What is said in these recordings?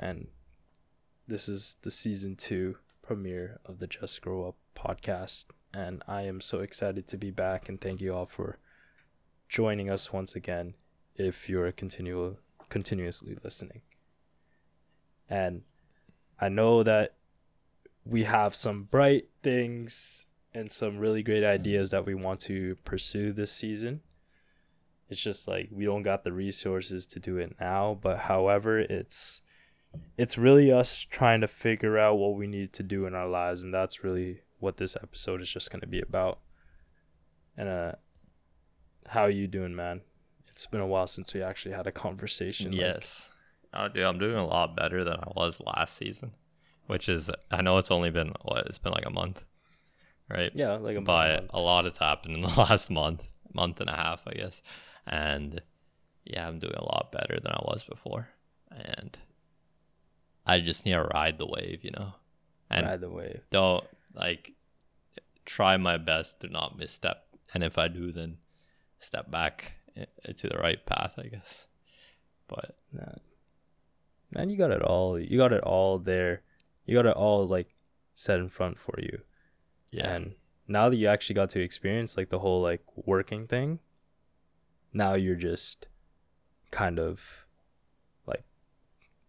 and this is the season two premiere of the Just Grow Up podcast. And I am so excited to be back, and thank you all for joining us once again. If you're continual continuously listening, and I know that we have some bright things and some really great ideas that we want to pursue this season. It's just like we don't got the resources to do it now, but however, it's it's really us trying to figure out what we need to do in our lives and that's really what this episode is just going to be about. And uh how are you doing, man? It's been a while since we actually had a conversation. Yes. Like, oh, dude, I'm doing a lot better than I was last season, which is I know it's only been what it's been like a month, right? Yeah, like a month. but month. a lot has happened in the last month, month and a half, I guess, and yeah, I'm doing a lot better than I was before, and I just need to ride the wave, you know, and ride the wave. Don't like try my best to not misstep, and if I do, then step back eh, to the right path, I guess. But nah. man, you got it all. You got it all there. You got it all like set in front for you. Yeah. And now that you actually got to experience like the whole like working thing, now you're just kind of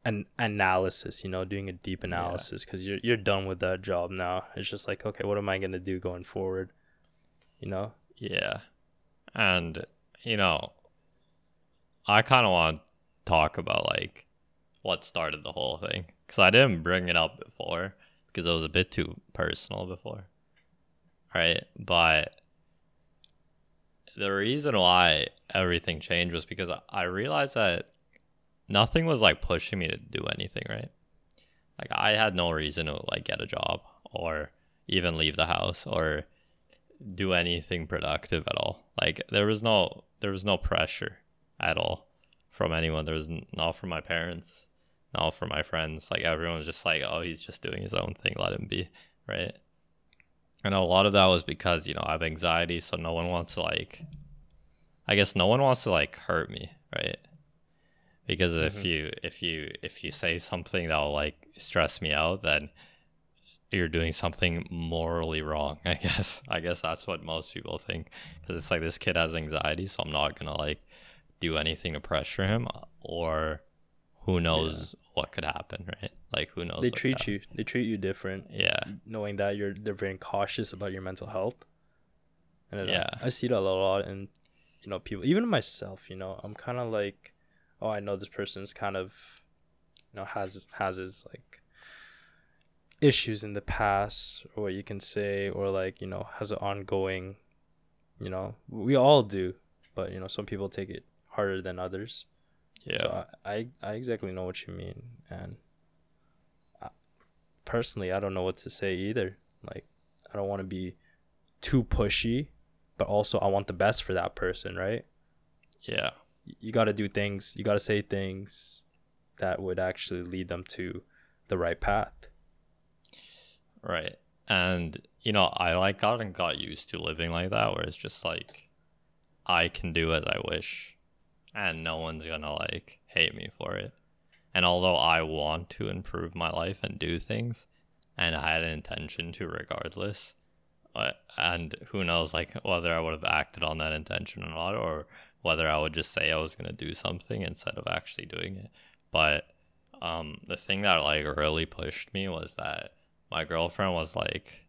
an analysis, you know, doing a deep analysis because yeah. you're you're done with that job now. It's just like, okay, what am I gonna do going forward? You know? Yeah. And you know, I kind of want to talk about like what started the whole thing because I didn't bring it up before because it was a bit too personal before, right? But the reason why everything changed was because I realized that nothing was like pushing me to do anything, right? Like I had no reason to like get a job or even leave the house or do anything productive at all. Like there was no there was no pressure at all from anyone. There was not from my parents, not from my friends. Like everyone was just like, oh, he's just doing his own thing. Let him be, right? And a lot of that was because you know I have anxiety, so no one wants to like. I guess no one wants to like hurt me, right? Because mm-hmm. if you if you if you say something that'll like stress me out, then you're doing something morally wrong i guess. I guess that's what most people think because it's like this kid has anxiety so i'm not gonna like do anything to pressure him or who knows yeah. what could happen right? Like who knows they treat you they treat you different yeah. knowing that you're they're very cautious about your mental health. And yeah I, I see that a lot in you know people even myself you know i'm kind of like oh i know this person's kind of you know has has his like issues in the past or what you can say or like you know has an ongoing you know we all do but you know some people take it harder than others. Yeah. So i i, I exactly know what you mean and I, personally i don't know what to say either. Like i don't want to be too pushy but also i want the best for that person right? Yeah you got to do things you got to say things that would actually lead them to the right path Right. And you know, I like got and got used to living like that where it's just like I can do as I wish and no one's gonna like hate me for it. And although I want to improve my life and do things, and I had an intention to regardless, uh, and who knows, like whether I would have acted on that intention or not, or whether I would just say I was gonna do something instead of actually doing it. But um, the thing that like really pushed me was that my girlfriend was like,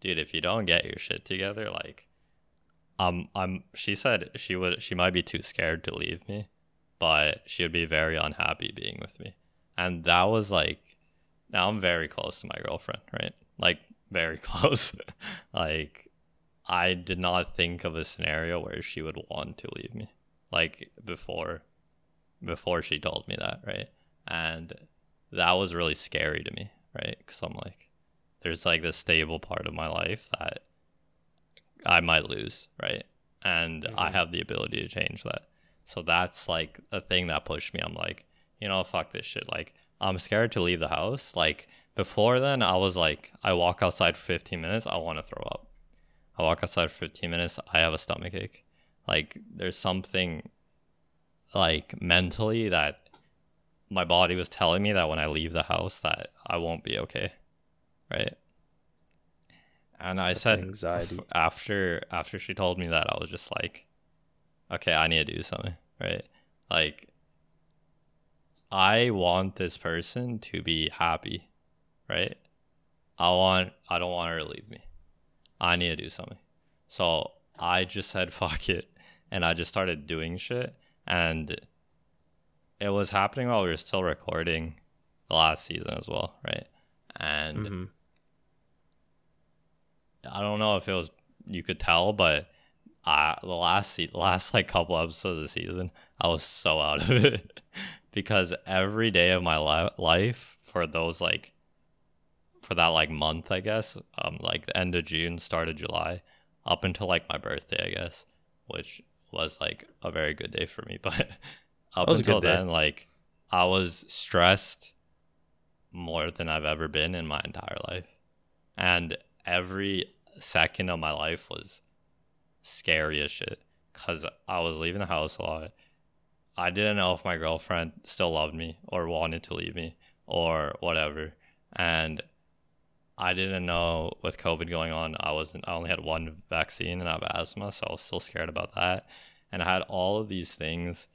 dude, if you don't get your shit together, like, um, I'm. She said she would. She might be too scared to leave me, but she would be very unhappy being with me, and that was like. Now I'm very close to my girlfriend, right? Like very close. like I did not think of a scenario where she would want to leave me, like before, before she told me that, right? And that was really scary to me right? Because I'm like, there's like this stable part of my life that I might lose, right? And mm-hmm. I have the ability to change that. So that's like a thing that pushed me. I'm like, you know, fuck this shit. Like, I'm scared to leave the house. Like, before then, I was like, I walk outside for 15 minutes, I want to throw up. I walk outside for 15 minutes, I have a stomach ache. Like, there's something like mentally that my body was telling me that when I leave the house that I won't be okay. Right? And I That's said anxiety. after after she told me that I was just like okay, I need to do something, right? Like I want this person to be happy, right? I want I don't want her to leave me. I need to do something. So I just said fuck it and I just started doing shit and it was happening while we were still recording the last season as well, right? And Mhm. I don't know if it was you could tell, but uh, the last se- last like couple episodes of the season, I was so out of it because every day of my li- life for those like for that like month, I guess, um, like the end of June, start of July, up until like my birthday, I guess, which was like a very good day for me. But up until day. then, like I was stressed more than I've ever been in my entire life, and every second of my life was scary as shit because I was leaving the house a lot. I didn't know if my girlfriend still loved me or wanted to leave me or whatever. And I didn't know with COVID going on, I wasn't, I only had one vaccine and I have asthma. So I was still scared about that. And I had all of these things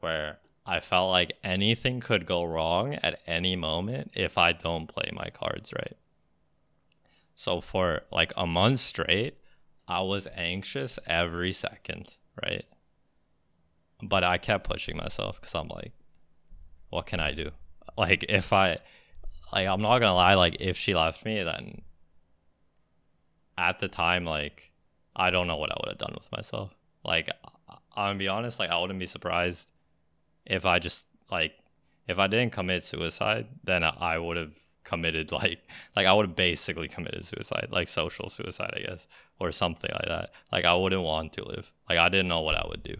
where I felt like anything could go wrong at any moment if I don't play my cards right. So for like a month straight, I was anxious every second, right? But I kept pushing myself because I'm like, what can I do? Like, if I, like, I'm not gonna lie, like, if she left me, then at the time, like, I don't know what I would have done with myself. Like, I'm gonna be honest, like, I wouldn't be surprised if I just, like, if I didn't commit suicide, then I would have committed, like, like, I would have basically committed suicide, like, social suicide, I guess or something like that. Like I wouldn't want to live. Like I didn't know what I would do,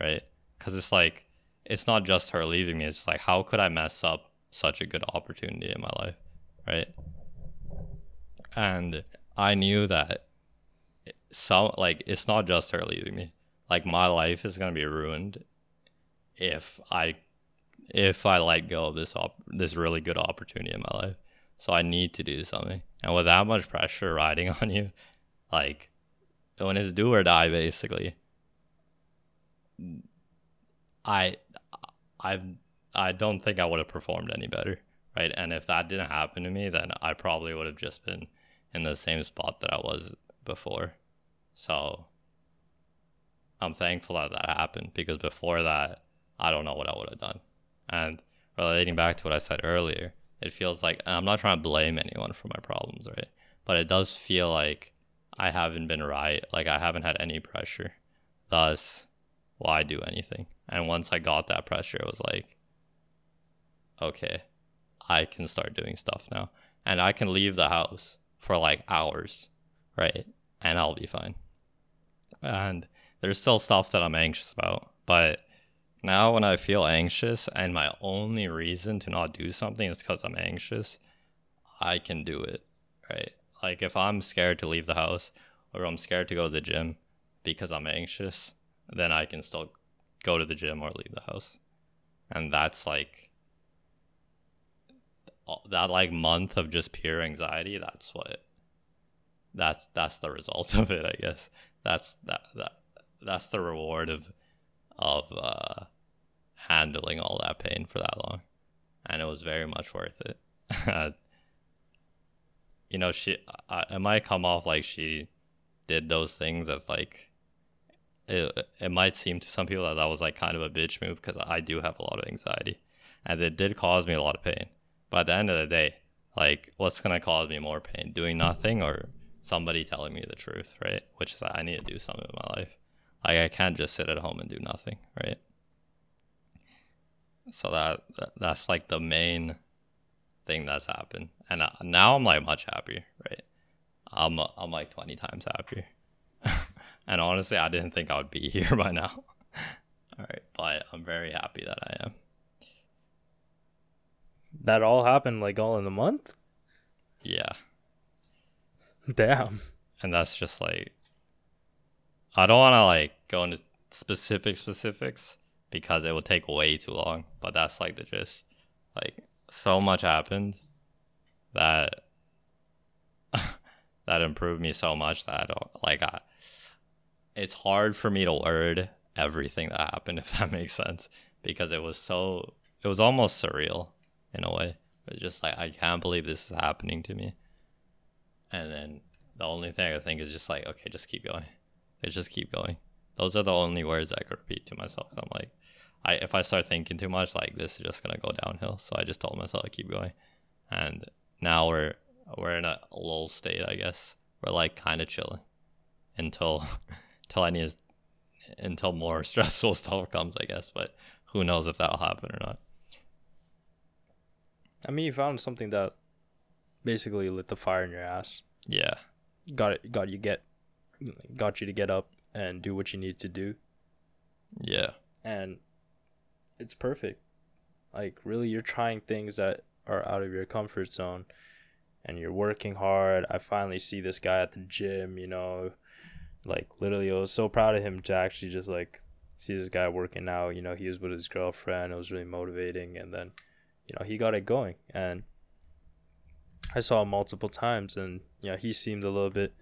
right? Because it's like it's not just her leaving me. It's like how could I mess up such a good opportunity in my life, right? And I knew that some like it's not just her leaving me. Like my life is gonna be ruined if I if I let go of this op- this really good opportunity in my life. So I need to do something. And with that much pressure riding on you, like when it's do or die basically i i i don't think i would have performed any better right and if that didn't happen to me then i probably would have just been in the same spot that i was before so i'm thankful that that happened because before that i don't know what i would have done and relating back to what i said earlier it feels like i'm not trying to blame anyone for my problems right but it does feel like I haven't been right. Like I haven't had any pressure. Thus, why do anything? And once I got that pressure, it was like, okay, I can start doing stuff now. And I can leave the house for like hours, right? And I'll be fine. And there's still stuff that I'm anxious about. But now when I feel anxious and my only reason to not do something is because I'm anxious, I can do it, right? Like if I'm scared to leave the house or I'm scared to go to the gym because I'm anxious, then I can still go to the gym or leave the house. And that's like that like month of just pure anxiety, that's what that's that's the result of it, I guess. That's that that that's the reward of of uh handling all that pain for that long. And it was very much worth it. you know, she I, it might come off like she did those things as like it, it might seem to some people that that was like kind of a bitch move because I do have a lot of anxiety and it did cause me a lot of pain. But at the end of the day, like what's gonna cause me more pain? Doing nothing or somebody telling me the truth, right? Which is I need to do something in my life. Like I can't just sit at home and do nothing, right? So that, that that's like the main thing that's happened, and uh, now I'm like much happier, right? I'm I'm like twenty times happier, and honestly, I didn't think I would be here by now. All right, but I'm very happy that I am. That all happened like all in a month? Yeah, Damn. and that's just like I don't want to like go into specific specifics because it would take way too long. But that's like the gist. Like so much happened that that improved me so much that I don't like I it's hard for me to word everything that happened if that makes sense because it was so it was almost surreal in a way. It's just like I can't believe this is happening to me. And then the only thing I think is just like, okay, just keep going. They just keep going. Those are the only words I could repeat to myself. I'm like, I if I start thinking too much, like this is just gonna go downhill. So I just told myself to keep going. And now we're we're in a lull state, I guess. We're like kind of chilling until until I need until more stressful stuff comes, I guess. But who knows if that'll happen or not. I mean, you found something that basically lit the fire in your ass. Yeah. Got it. Got you get. Got you to get up and do what you need to do. Yeah. And it's perfect. Like really, you're trying things that are out of your comfort zone, and you're working hard. I finally see this guy at the gym. You know, like literally, I was so proud of him to actually just like see this guy working out. You know, he was with his girlfriend. It was really motivating, and then you know, he got it going. And I saw him multiple times, and yeah, he seemed a little bit,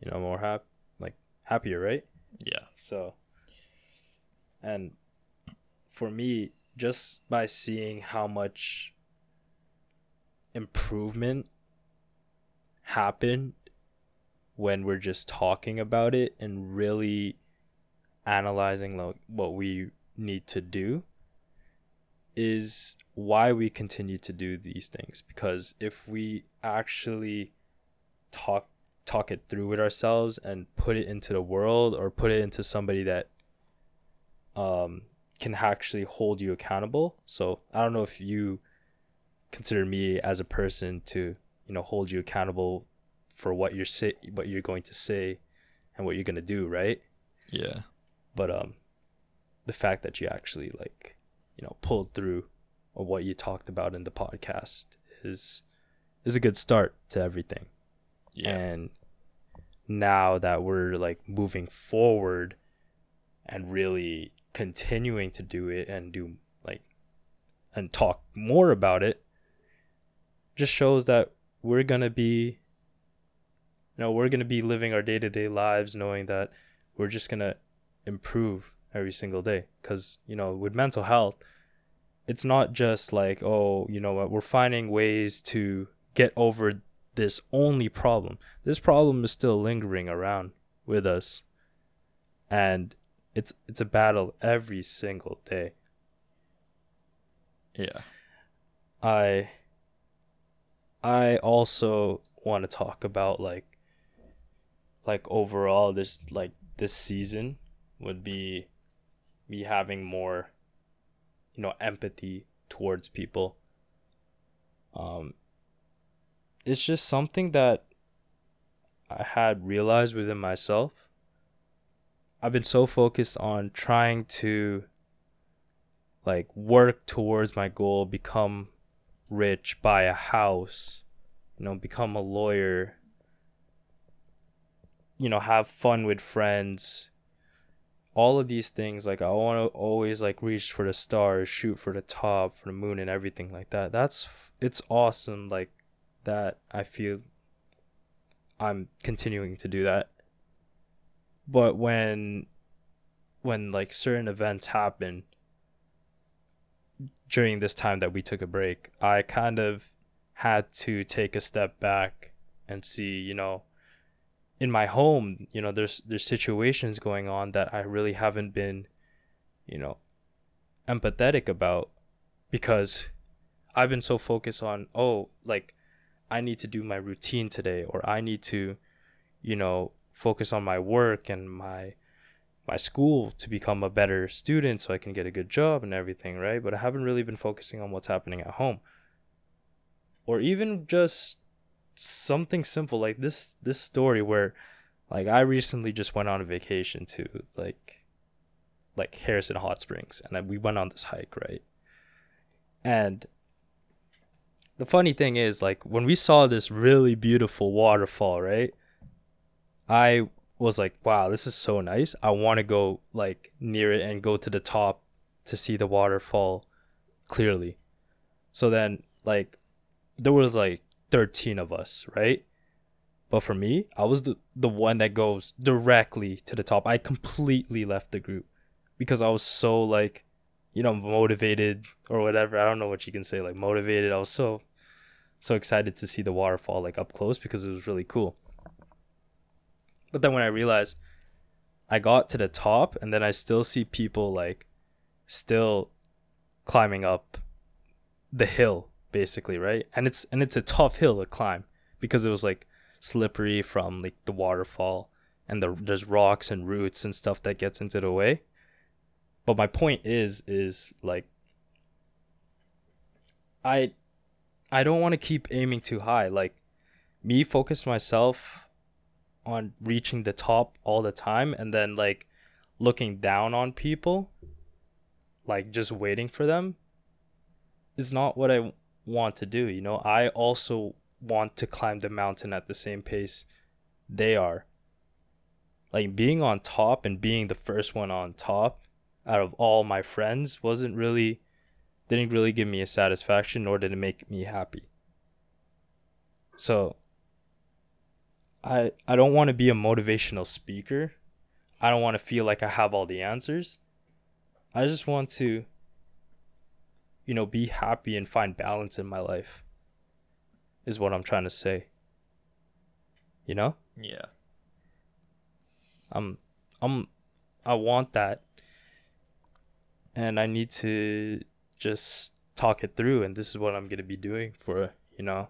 you know, more happy, like happier, right? Yeah. So, and for me, just by seeing how much improvement happened when we're just talking about it and really analyzing like what we need to do is why we continue to do these things. Because if we actually talk talk it through with ourselves and put it into the world or put it into somebody that um can actually hold you accountable. So i don't know if you consider me as a person to you know hold you accountable for what you're say what you're going to say and what you're going to do right? Yeah. but um the fact that you actually like you know pulled through or what you talked about in the podcast is is a good start to everything Yeah. and now that we're like moving forward and really continuing to do it and do like and talk more about it just shows that we're going to be you know we're going to be living our day-to-day lives knowing that we're just going to improve every single day. Cuz you know with mental health it's not just like oh you know what we're finding ways to get over this only problem. This problem is still lingering around with us. And it's it's a battle every single day. Yeah. i i also want to talk about like like overall this like this season would be me having more you know empathy towards people. Um it's just something that i had realized within myself. I've been so focused on trying to like work towards my goal become rich buy a house you know become a lawyer you know have fun with friends all of these things like i want to always like reach for the stars shoot for the top for the moon and everything like that. That's it's awesome like that i feel i'm continuing to do that. But when when like certain events happen during this time that we took a break i kind of had to take a step back and see you know in my home, you know, there's there's situations going on that I really haven't been, you know, empathetic about because I've been so focused on oh, like I need to do my routine today or I need to, you know, focus on my work and my my school to become a better student so I can get a good job and everything, right? But I haven't really been focusing on what's happening at home. Or even just something simple like this this story where like I recently just went on a vacation to like like Harrison Hot Springs and we went on this hike, right? And the funny thing is like when we saw this really beautiful waterfall, right? I was like, wow, this is so nice. I want to go like near it and go to the top to see the waterfall clearly. So then like there was like 13 of us, right? But for me, I was the, the one that goes directly to the top. I completely left the group because I was so like, you know, motivated or whatever. I don't know what you can say, like motivated. I was so so excited to see the waterfall like up close because it was really cool. But then when I realized I got to the top and then I still see people like still climbing up the hill basically, right? And it's and it's a tough hill to climb because it was like slippery from like the waterfall and the there's rocks and roots and stuff that gets into the way. But my point is is like I I don't want to keep aiming too high. Like me focus myself on reaching the top all the time and then like looking down on people like just waiting for them is not what I want to do. You know, I also want to climb the mountain at the same pace they are. Like being on top and being the first one on top out of all my friends wasn't really didn't really give me a satisfaction nor did it make me happy. So I I don't want to be a motivational speaker. I don't want to feel like I have all the answers. I just want to you know, be happy and find balance in my life. Is what I'm trying to say. You know? Yeah. I'm I'm I want that. And I need to just talk it through and this is what I'm going to be doing for, you know,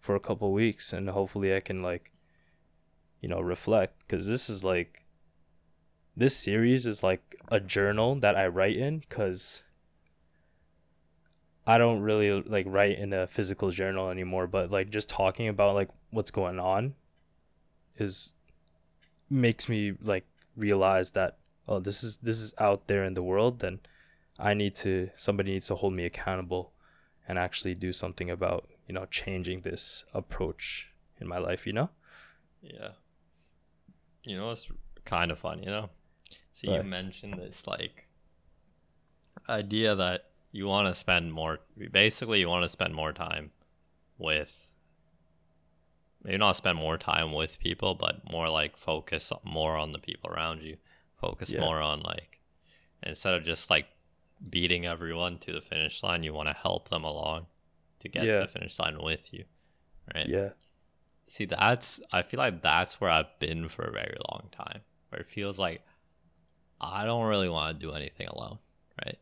for a couple weeks and hopefully I can like you know, reflect cuz this is like this series is like a journal that I write in cuz I don't really like write in a physical journal anymore, but like just talking about like what's going on is makes me like realize that oh this is this is out there in the world then I need to somebody needs to hold me accountable and actually do something about, you know, changing this approach in my life, you know? Yeah. You know, it's kind of fun, you know? So you mentioned this like idea that you want to spend more basically you want to spend more time with maybe not spend more time with people but more like focus more on the people around you focus yeah. more on like instead of just like beating everyone to the finish line you want to help them along to get yeah. to the finish line with you right yeah see that's i feel like that's where i've been for a very long time where it feels like i don't really want to do anything alone right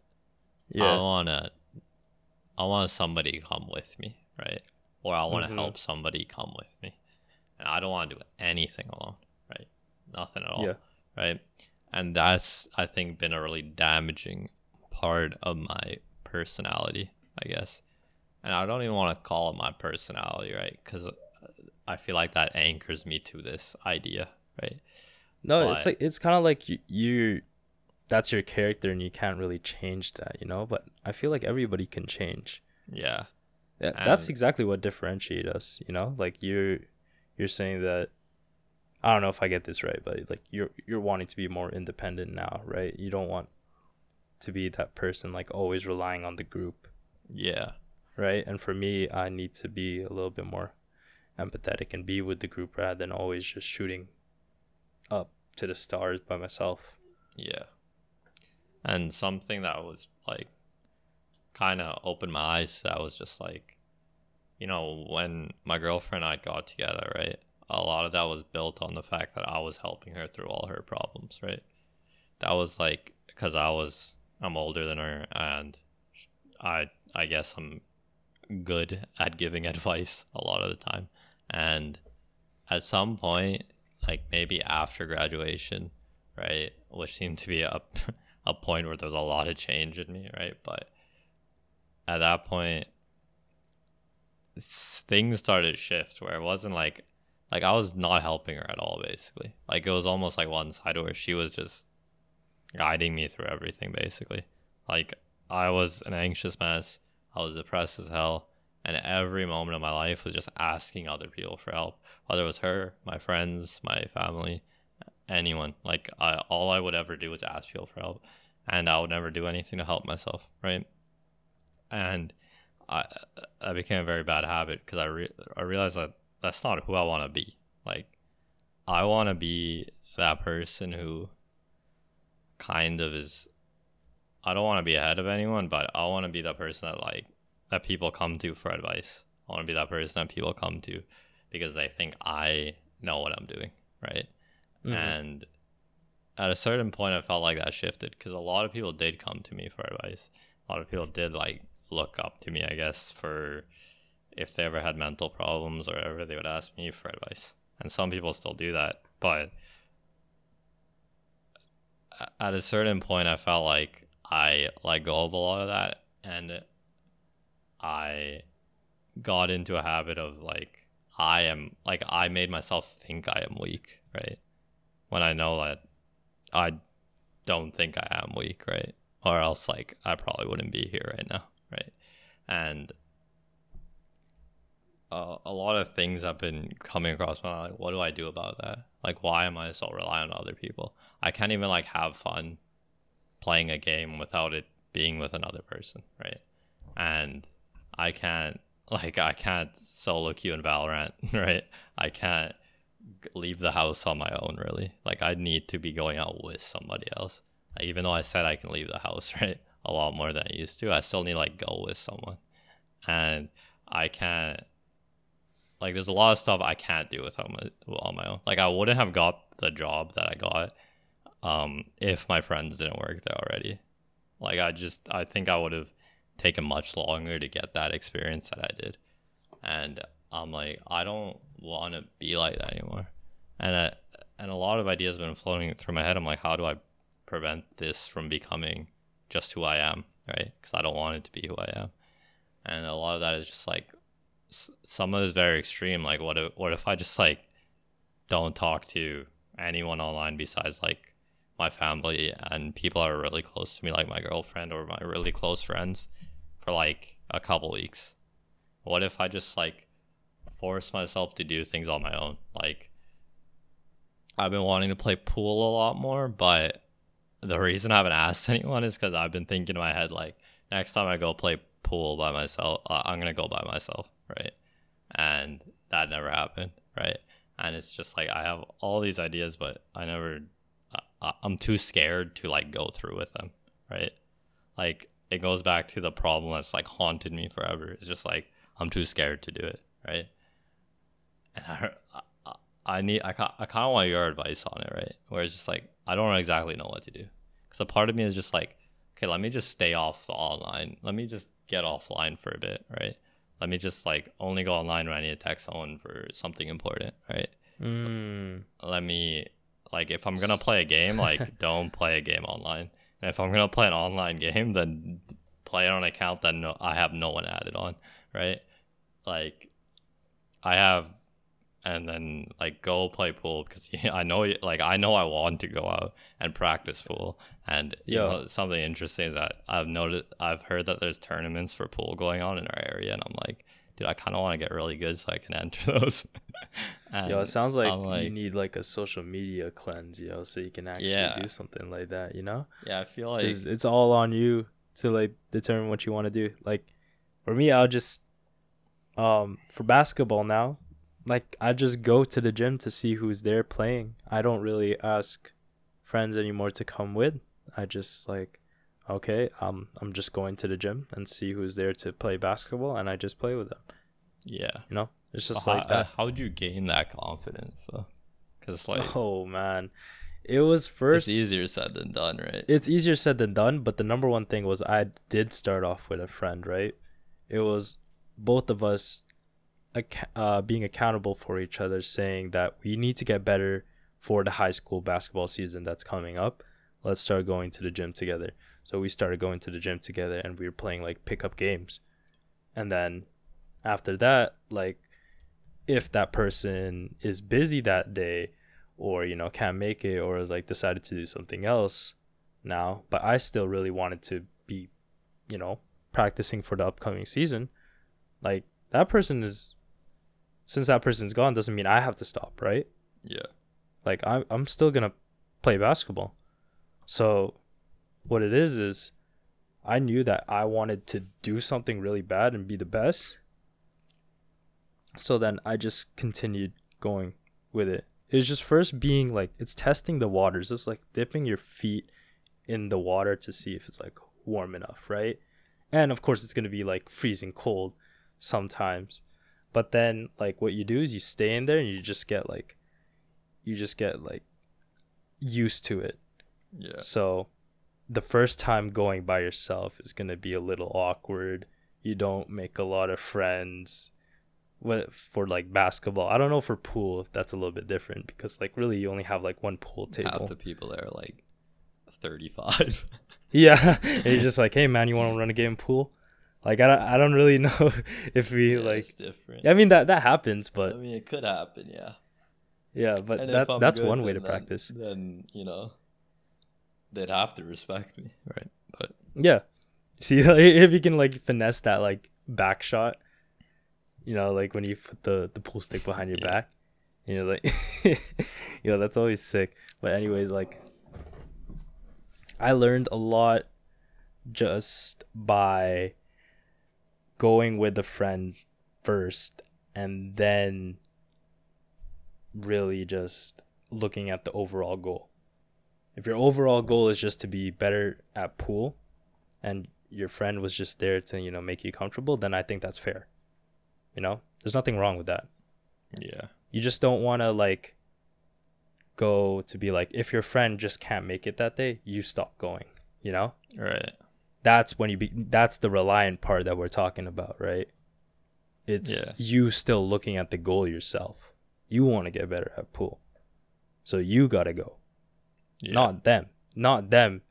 yeah. I wanna I want somebody come with me, right? Or I want to mm-hmm. help somebody come with me. And I don't want to do anything alone, right? Nothing at all, yeah. right? And that's I think been a really damaging part of my personality, I guess. And I don't even want to call it my personality, right? Cuz I feel like that anchors me to this idea, right? No, but, it's like it's kind of like you, you that's your character and you can't really change that, you know? But I feel like everybody can change. Yeah. Yeah, that's exactly what differentiates us, you know? Like you're you're saying that I don't know if I get this right, but like you're you're wanting to be more independent now, right? You don't want to be that person like always relying on the group. Yeah. Right? And for me, I need to be a little bit more empathetic and be with the group rather than always just shooting up to the stars by myself. Yeah and something that was like kind of opened my eyes that was just like you know when my girlfriend and i got together right a lot of that was built on the fact that i was helping her through all her problems right? That was like because i was i'm older than her and i i guess i'm good at giving advice a lot of the time. And at some point like maybe after graduation right which seemed to be up a point where there was a lot of change in me, right? But at that point, things started to shift where it wasn't like like I was not helping her at all basically. Like it was almost like one side where she was just guiding me through everything basically. Like I was an anxious mess. I was depressed as hell. And every moment of my life was just asking other people for help, whether it was her, my friends, my family, anyone. Like I, all I would ever do was ask people for help, and I would never do anything to help myself, right? And I I became a very bad habit because I re- I realized that that's not who I want to be. Like I want to be that person who kind of is I don't want to be ahead of anyone, but I want to be that person that like that people come to for advice. I want to be that person that people come to because they think I know what I'm doing, right? Mhm. And at a certain point, I felt like that shifted because a lot of people did come to me for advice. A lot of people did like look up to me, I guess, for if they ever had mental problems or whatever, they would ask me for advice. And some people still do that, but at a certain point, I felt like I let go of a lot of that, and I got into a habit of like I am like I made myself think I am weak, right? When I know that I don't think I am weak, right? Or else like I probably wouldn't be here right now, right? And uh, a lot of things have been coming across my mind. Like, what do I do about that? Like, why am I so reliant on other people? I can't even like have fun playing a game without it being with another person, right? And I can't like I can't solo queue in Valorant, right? I can't leave the house on my own really. Like I need to be going out with somebody else. Like, even though I said I can leave the house, right? A lot more than I used to. I still need like go with someone. And I can't like there's a lot of stuff I can't do with on my, on my own. Like I wouldn't have got the job that I got um if my friends didn't work there already. Like I just I think I would have taken much longer to get that experience that I did. And I'm like I don't want to be like that anymore. And I, and a lot of ideas have been floating through my head. I'm like how do I prevent this from becoming just who I am, right? Cuz I don't want it to be who I am. And a lot of that is just like some of it is very extreme. Like what if, what if I just like don't talk to anyone online besides like my family and people that are really close to me, like my girlfriend or my really close friends, for like a couple weeks? What if I just like force myself to do things on my own? Like, I've been wanting to play pool a lot more, but the reason I haven't asked anyone is because I've been thinking in my head, like, next time I go play pool by myself, uh, I'm to go by myself, right? And that never happened, right? And it's just like I have all these ideas, but I never I'm too scared to like go through with them, right? Like it goes back to the problem that's like haunted me forever. It's just like I'm too scared to do it, right? And I I, I need I ca- I kind of want your advice on it, right? Where it's just like I don't exactly know what to do because a part of me is just like, okay, let me just stay off the online. Let me just get offline for a bit, right? Let me just like only go online when I need to text someone for something important, right? Mm. let me like if I'm gonna play a game, like don't play a game online. And if I'm gonna play an online game, then play it on an account that no I have no one added on, right? Like I have and then like go play pool because I know like I know I want to go out and practice pool. And you Yeah. know something interesting is that I've noted I've heard that there's tournaments for pool going on in our area, and I'm like, dude, I kind of want to get really good so I can enter those. Yo, it sounds like, I'm you need like a social media cleanse, yo, so you can actually Yeah. do something like that, you know? Yeah, I feel like it's all on you to like determine what you want to do. Like for me, I'll just um for basketball now, like I just go to the gym to see who's there playing. I don't really ask friends anymore to come with. I just like okay, um I'm just going to the gym and see who's there to play basketball and I just play with them. yeah. You know? It's just how, like that. How would you gain that confidence though? Because like oh man. It was first it's easier said than done, right? it's easier said than done but the number one thing was i did start off with a friend right it was both of us ac- uh, being accountable for each other saying that we need to get better for the high school basketball season that's coming up. Let's start going to the gym together. So we started going to the gym together and we were playing like pickup games. And then after that like if that person is busy that day or you know can't make it or is like decided to do something else now but i still really wanted to be you know practicing for the upcoming season like that person is since that person's gone doesn't mean i have to stop right Yeah. like i'm, I'm still gonna play basketball so what it is is I knew that I wanted to do something really bad and be the best. So then I just continued going with it. It's just first being like it's testing the waters. It's like dipping your feet in the water to see if it's like warm enough, right? And of course it's gonna be like freezing cold sometimes. But then like what you do is you stay in there and you just get like you just get like used to it. Yeah. So the first time going by yourself is going to be a little awkward. You don't make a lot of friends for like basketball. I don't know for pool if that's a little bit different because like really you only have like one pool table. Half the people there are like 35. yeah. and you're just like, "Hey man, you want to run a game pool?" Like I don't I don't really know if we Yeah, like it's different. I mean that that happens, but I mean, it could happen, yeah. yeah, but And that that's good, one way to then practice. Then you know, they'd have to respect me, right? But Yeah. See if you can like finesse that like back shot, you know, like when you put the the pool stick behind your Yeah. back, you know, like, you know, that's always sick. But anyways, like, I learned a lot just by going with a friend first, and then really just looking at the overall goal. If your overall goal is just to be better at pool and your friend was just there to, you know, make you comfortable, then I think that's fair. You know? There's nothing wrong with that. yeah, You just don't want to like go to be like if your friend just can't make it that day, you stop going, you know? right. That's when you be that's the reliant part that we're talking about, right? It's Yeah. you still looking at the goal yourself. You want to get better at pool. So you got to go. Yeah. not them not them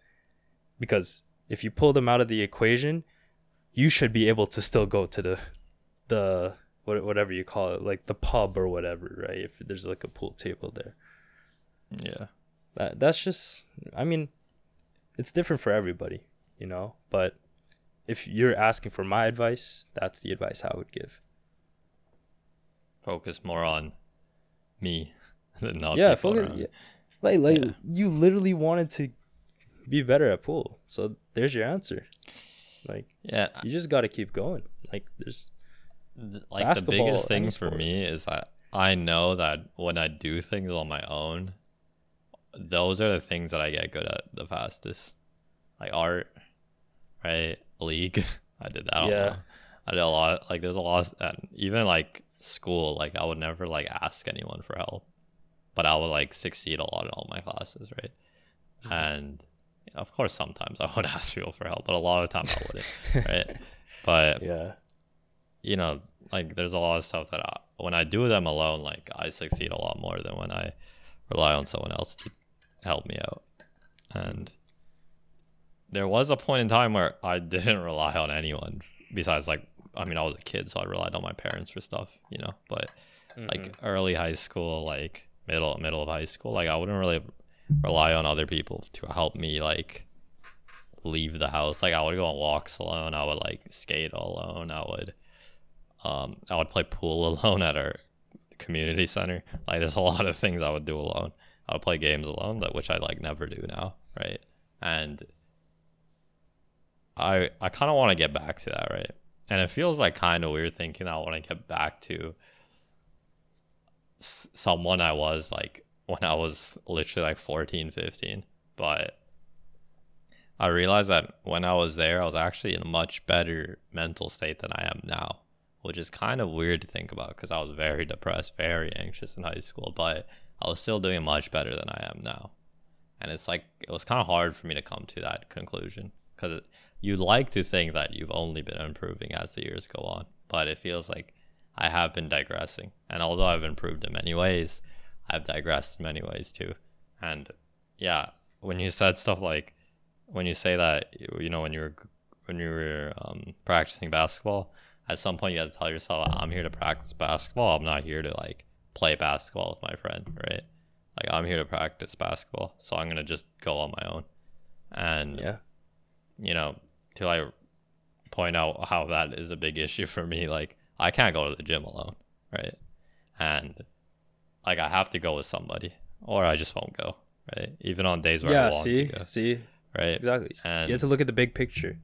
because if you pull them out of the equation you should be able to still go to the the what- whatever you call it like the pub or whatever right if there's like a pool table there yeah, that that's just i mean it's different for everybody you know? But if you're asking for my advice that's the advice i would give. Focus more on me than not yeah, people focus, yeah. Like like Yeah. you literally wanted to be better at pool. So there's your answer. Like yeah. you just got to keep going. Like there's like the biggest thing for me is that I know that when I do things on my own, those are the things that I get good at the fastest. Like art, right? League. I did that. Yeah. I did a lot. Like there's a lot. And even like school, like I would never like ask anyone for help, but I would like succeed a lot in all my classes, right? Mm-hmm. And of course, sometimes I would ask people for help, but a lot of times I wouldn't, right? But yeah you know, like there's a lot of stuff that I, when I do them alone, like I succeed a lot more than when I rely on someone else to help me out. And there was a point in time where I didn't rely on anyone besides like I mean I was a kid so I relied on my parents for stuff, you know, but like early high school, like middle middle of high school, like I wouldn't really rely on other people to help me like leave the house. Like I would go on walks alone. I would like skate alone. I would um I would play pool alone at our community center. Like there's a lot of things I would do alone. I would play games alone, that which I like never do now, right? And I I kind of want to get back to that, right? And it feels like kind of weird thinking I want to get back to someone I was like when I was literally like 14, 15. But I realized that when I was there, I was actually in a much better mental state than I am now, which is kind of weird to think about because I was very depressed, very anxious in high school, but I was still doing much better than I am now. And it's like, it was kind of hard for me to come to that conclusion because you'd like to think that you've only been improving as the years go on, but it feels like I have been digressing. And although I've improved in many ways, I've digressed in many ways too. And yeah, when you said stuff like, when you say that, you know, when you were when you were um, practicing basketball, at some point you had to tell yourself, I'm here to practice basketball. I'm not here to like play basketball with my friend, right? Like I'm here to practice basketball, so I'm gonna just go on my own. And yeah you know, till I point out how that is a big issue for me. Like, I can't go to the gym alone, right? And like, I have to go with somebody, or I just won't go, right? Even on days where I yeah want see to go, see right? Exactly. And you have to look at the big picture.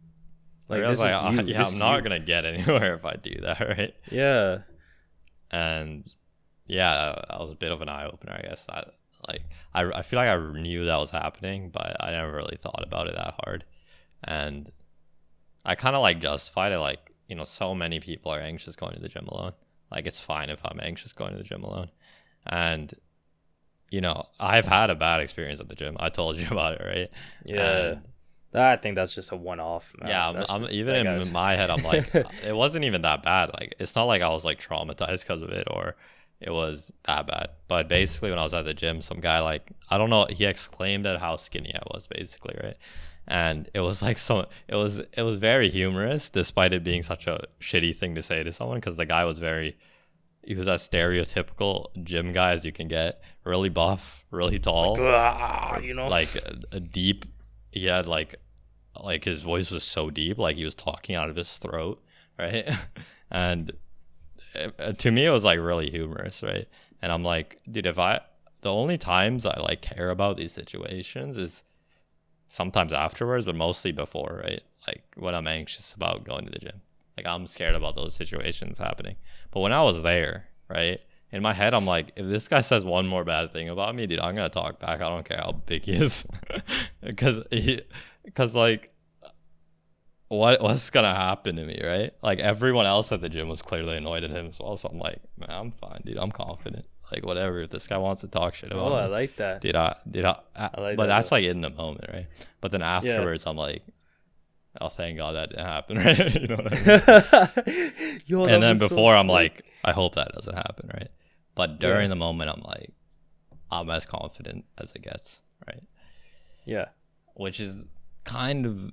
like, this like, is I- you. yeah, this I'm not you. gonna get anywhere if I do that, right? Yeah. and yeah, that was a bit of an eye opener, I guess. I like I, I feel like I knew that was happening, but I never really thought about it that hard, and I kind of like justified it, like you know, so many people are anxious going to the gym alone. Like it's fine if I'm anxious going to the gym alone, and you know, I've had a bad experience at the gym. I told you about it, right? Yeah. And- I think that's just a one-off. man. yeah, I'm, I'm even in my head, I'm like, it wasn't even that bad. Like, it's not like I was like traumatized because of it or it was that bad. But basically, when I was at the gym, some guy like, I don't know, he exclaimed at how skinny I was, basically, right? And it was like so, it was it was very humorous, despite it being such a shitty thing to say to someone, because the guy was very, he was as stereotypical gym guy as you can get, really buff, really tall. Ah, you know. like a, a deep he had like like his voice was so deep like he was talking out of his throat right? And uh, to me it was like really humorous right? And i'm like dude if i the only times i like care about these situations is sometimes afterwards but mostly before right like when i'm anxious about going to the gym like i'm scared about those situations happening but when i was there right in my head, I'm like, if this guy says one more bad thing about me, dude, I'm gonna talk back. I don't care how big he is, because because like, what what's gonna happen to me, right? Like everyone else at the gym was clearly annoyed at him as well. So I'm like, man, I'm fine, dude. I'm confident. Like whatever. If this guy wants to talk shit about oh, I like that. did I did I? I like but that, that's though. like in the moment, right? But then afterwards, I'm like, oh, thank God that didn't happen, right? you know what I mean? Yo, and then was so before I'm like, I hope that doesn't happen, right? But during the moment, I'm like, I'm as confident as it gets, right? yeah, Which is kind of,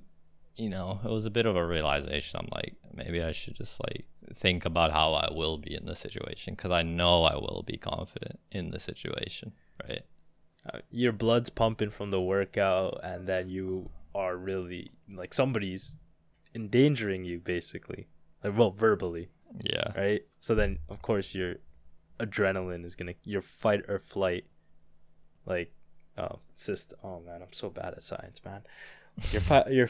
you know, it was a bit of a realization. I'm like, maybe I should just like think about how I will be in the situation because I know I will be confident in the situation, right? uh, your blood's pumping from the workout, and then you are really like somebody's endangering you, basically, like well, verbally, Yeah. right? So then, of course, your adrenaline is gonna your fight or flight, like, uh, system. Oh man, I'm so bad at science, man. Your fight, your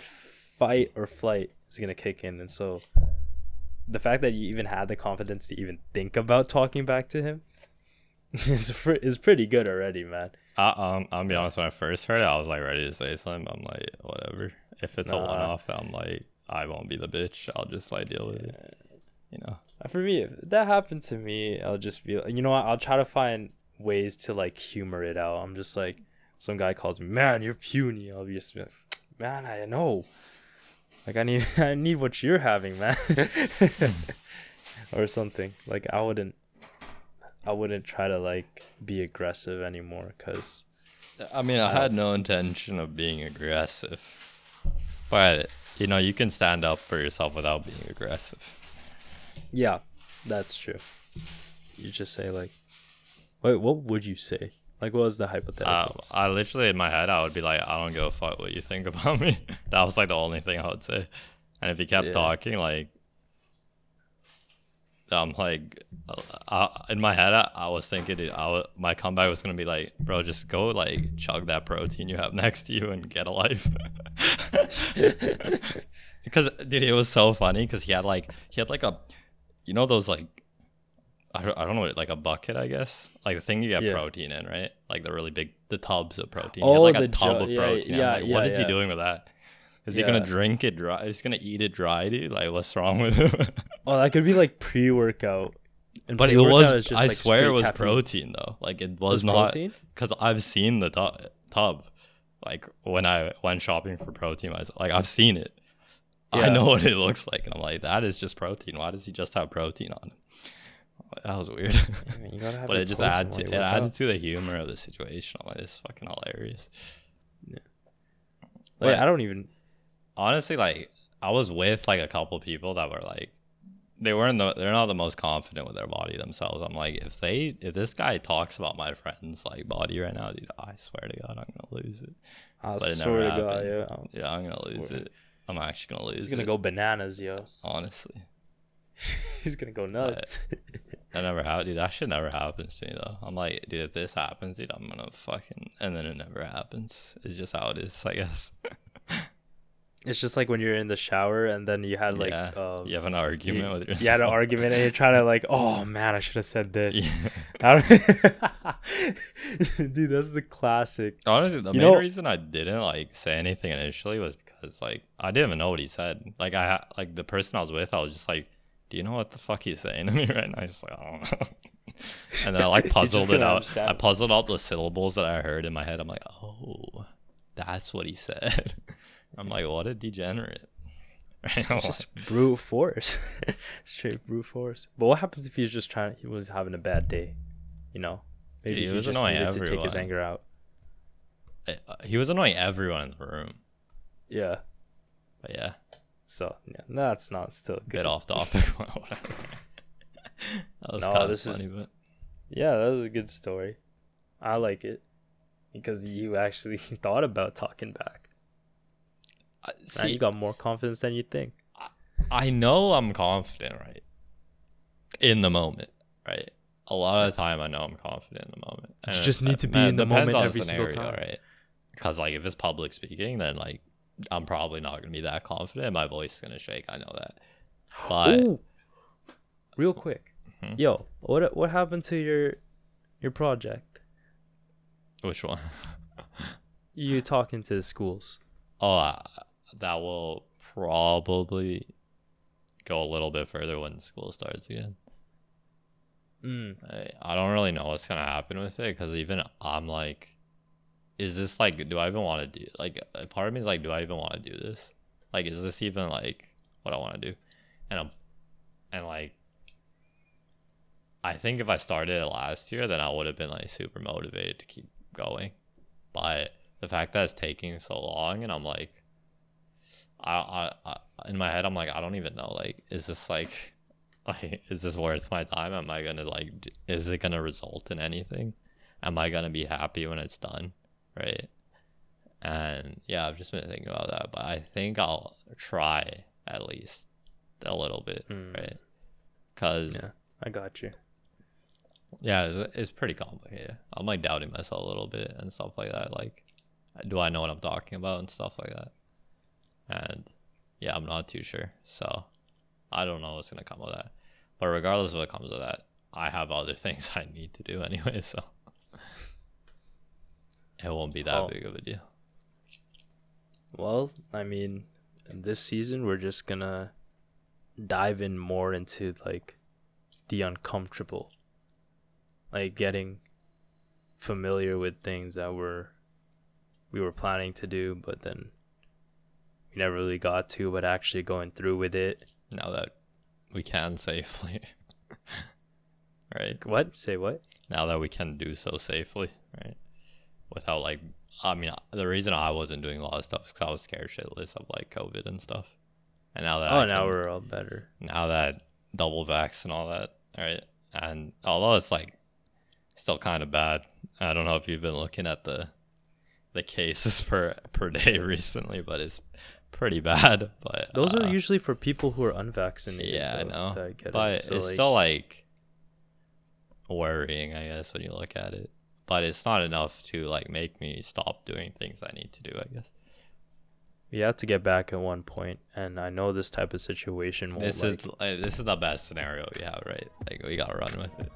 fight or flight is gonna kick in, and so the fact that you even had the confidence to even think about talking back to him is fr- is pretty good already, man. I, um, I'll be honest. When I first heard it, I was like ready to say something. I'm like, whatever. If it's a one-off, then I'm like, I won't be the bitch. I'll just like deal with it. You know. For me, if that happened to me, I'll just feel. You know what? I'll try to find ways to like humor it out. I'm just like, some guy calls me, man, you're puny. I'll be just be like, man, I know. Like I need, I need what you're having, man, or something. Like I wouldn't, I wouldn't try to like be aggressive anymore, cause I mean, I had no intention of being aggressive, but you know, you can stand up for yourself without being aggressive. yeah, that's true. You just say like, wait, what would you say? Like, what was the hypothetical? Uh, I literally in my head, I would be like, I don't give a fuck what you think about me. that was like the only thing I would say. And if he kept Yeah. talking, like, I'm like, uh, I, in my head, I, I was thinking, it, I, my comeback was gonna be like, bro, just go like chug that protein you have next to you and get a life. because dude, it was so funny because he had like he had like a, you know those like. I don't, I don't know, what- like a bucket, I guess. Like the thing you get Yeah. protein in, right? Like the really big, the tubs of protein. Oh, like a the tub ju- of protein. I'm yeah, like, yeah, what is he doing with that? Is he gonna drink it dry? Is he gonna eat it dry, dude? Like, what's wrong with him? Oh, that could be like pre-workout. And but it was, I like, swear, it was caffeine. protein though. Like, it It was, was not protein? because I've seen the tu- tub. Like when I went shopping for protein, I was like, I've seen it. I know what it looks like, and I'm like, that is just protein. Why does he just have protein on him? That was weird. I mean, you gotta have but it just while to, it added out. to the humor of the situation. I'm like, this is fucking hilarious. Like, but- I don't even. honestly like i was with like a couple people that were like they weren't the, they're not the most confident with their body themselves i'm like if they if this guy talks about my friend's like body right now dude i swear to god i'm gonna lose it I But it swear to God, yeah. I'm- yeah i'm gonna lose it i'm actually gonna lose it. He's gonna it go bananas, yo. honestly He's gonna go nuts. that never happened dude that shit never happens to me though i'm like dude if this happens dude i'm gonna fucking and then it never happens it's just how it is i guess It's just like when you're in the shower and then you had like yeah. um, you have an argument you, with yourself. you had an argument and you're trying to like, oh man, I should have said this. Yeah. Dude, that's the classic. Honestly, the You main know- reason I didn't like say anything initially was because like I didn't even know what he said. Like I like the person I was with, I was just like, "Do you know what the fuck he's saying to me right now?" Just like, "I don't know." and then I like puzzled it out. understand. I puzzled out the syllables that I heard in my head. I'm like, "Oh, that's what he said." I'm like, "What a degenerate!" Right? It's just brute force. Straight brute force. But what happens if he was just trying he was having a bad day? You know? Maybe He he, was just annoying needed to take his anger out. uh, he was annoying everyone in the room. Yeah. But yeah, So yeah, that's not still good. bit off topic. Whatever. that was No, kind this funny, is- but Yeah, that was a good story. I like it. Because you actually thought about talking back. I- Man, see, you got more confidence than you think. I know I'm confident, right? In the moment, right? A lot of the time, I know I'm confident in the moment. You And just need to be in the moment every single time. right? Because like if it's public speaking, then like I'm probably not gonna be that confident. My voice is gonna shake. I know that. But Ooh. Real quick. Mhm. Yo, what what happened to your your project? which one? You talking to the schools. Oh, uh, that will probably go a little bit further when school starts again. Mm. I, I don't really know what's gonna happen with it because even I'm like, is this like, do I even want to do? Like, part of me is like, do I even want to do this? Like, is this even like what I want to do? And I'm, and like, I think if I started it last year, then I would have been like super motivated to keep going. But the fact that it's taking so long, and I'm like, I, I, I in my head, I'm like, I don't even know. Like, is this like, like, is this worth my time? Am I gonna like, d- is it gonna result in anything? Am I gonna be happy when it's done? Right. And yeah, I've just been thinking about that, but I think I'll try at least a little bit, Mm. right? Because Yeah, I got you. yeah, it's, it's pretty complicated. I'm like doubting myself a little bit and stuff like that. Like, do I know what I'm talking about and stuff like that? And yeah, I'm not too sure. So I don't know what's gonna come of that. But regardless of what comes of that, I have other things I need to do anyway. So it won't be that Oh. big of a deal. Well, I mean, this season we're just gonna dive in more into like the uncomfortable, like getting familiar with things that were we were planning to do, but then we never really got to. But actually going through with it. Now that we can safely, right? What? Say what? now that we can do so safely, right? Without like, I mean, the reason I wasn't doing a lot of stuff is because I was scared shitless of like COVID and stuff. And now that Oh, I now can- we're all better. now that double vax and all that, right? And although it's like still kind of bad, I don't know if you've been looking at the the cases per per day recently, but it's pretty bad. But Those uh, are usually for people who are unvaccinated. yeah, I know. get it. But So, it's like, still like worrying, I guess, when you look at it. But it's not enough to like make me stop doing things I need to do. I guess we have to get back at one point, and I know this type of situation. Won't, this like, is like, eh, this is the best scenario we have, right? Like we gotta run with it.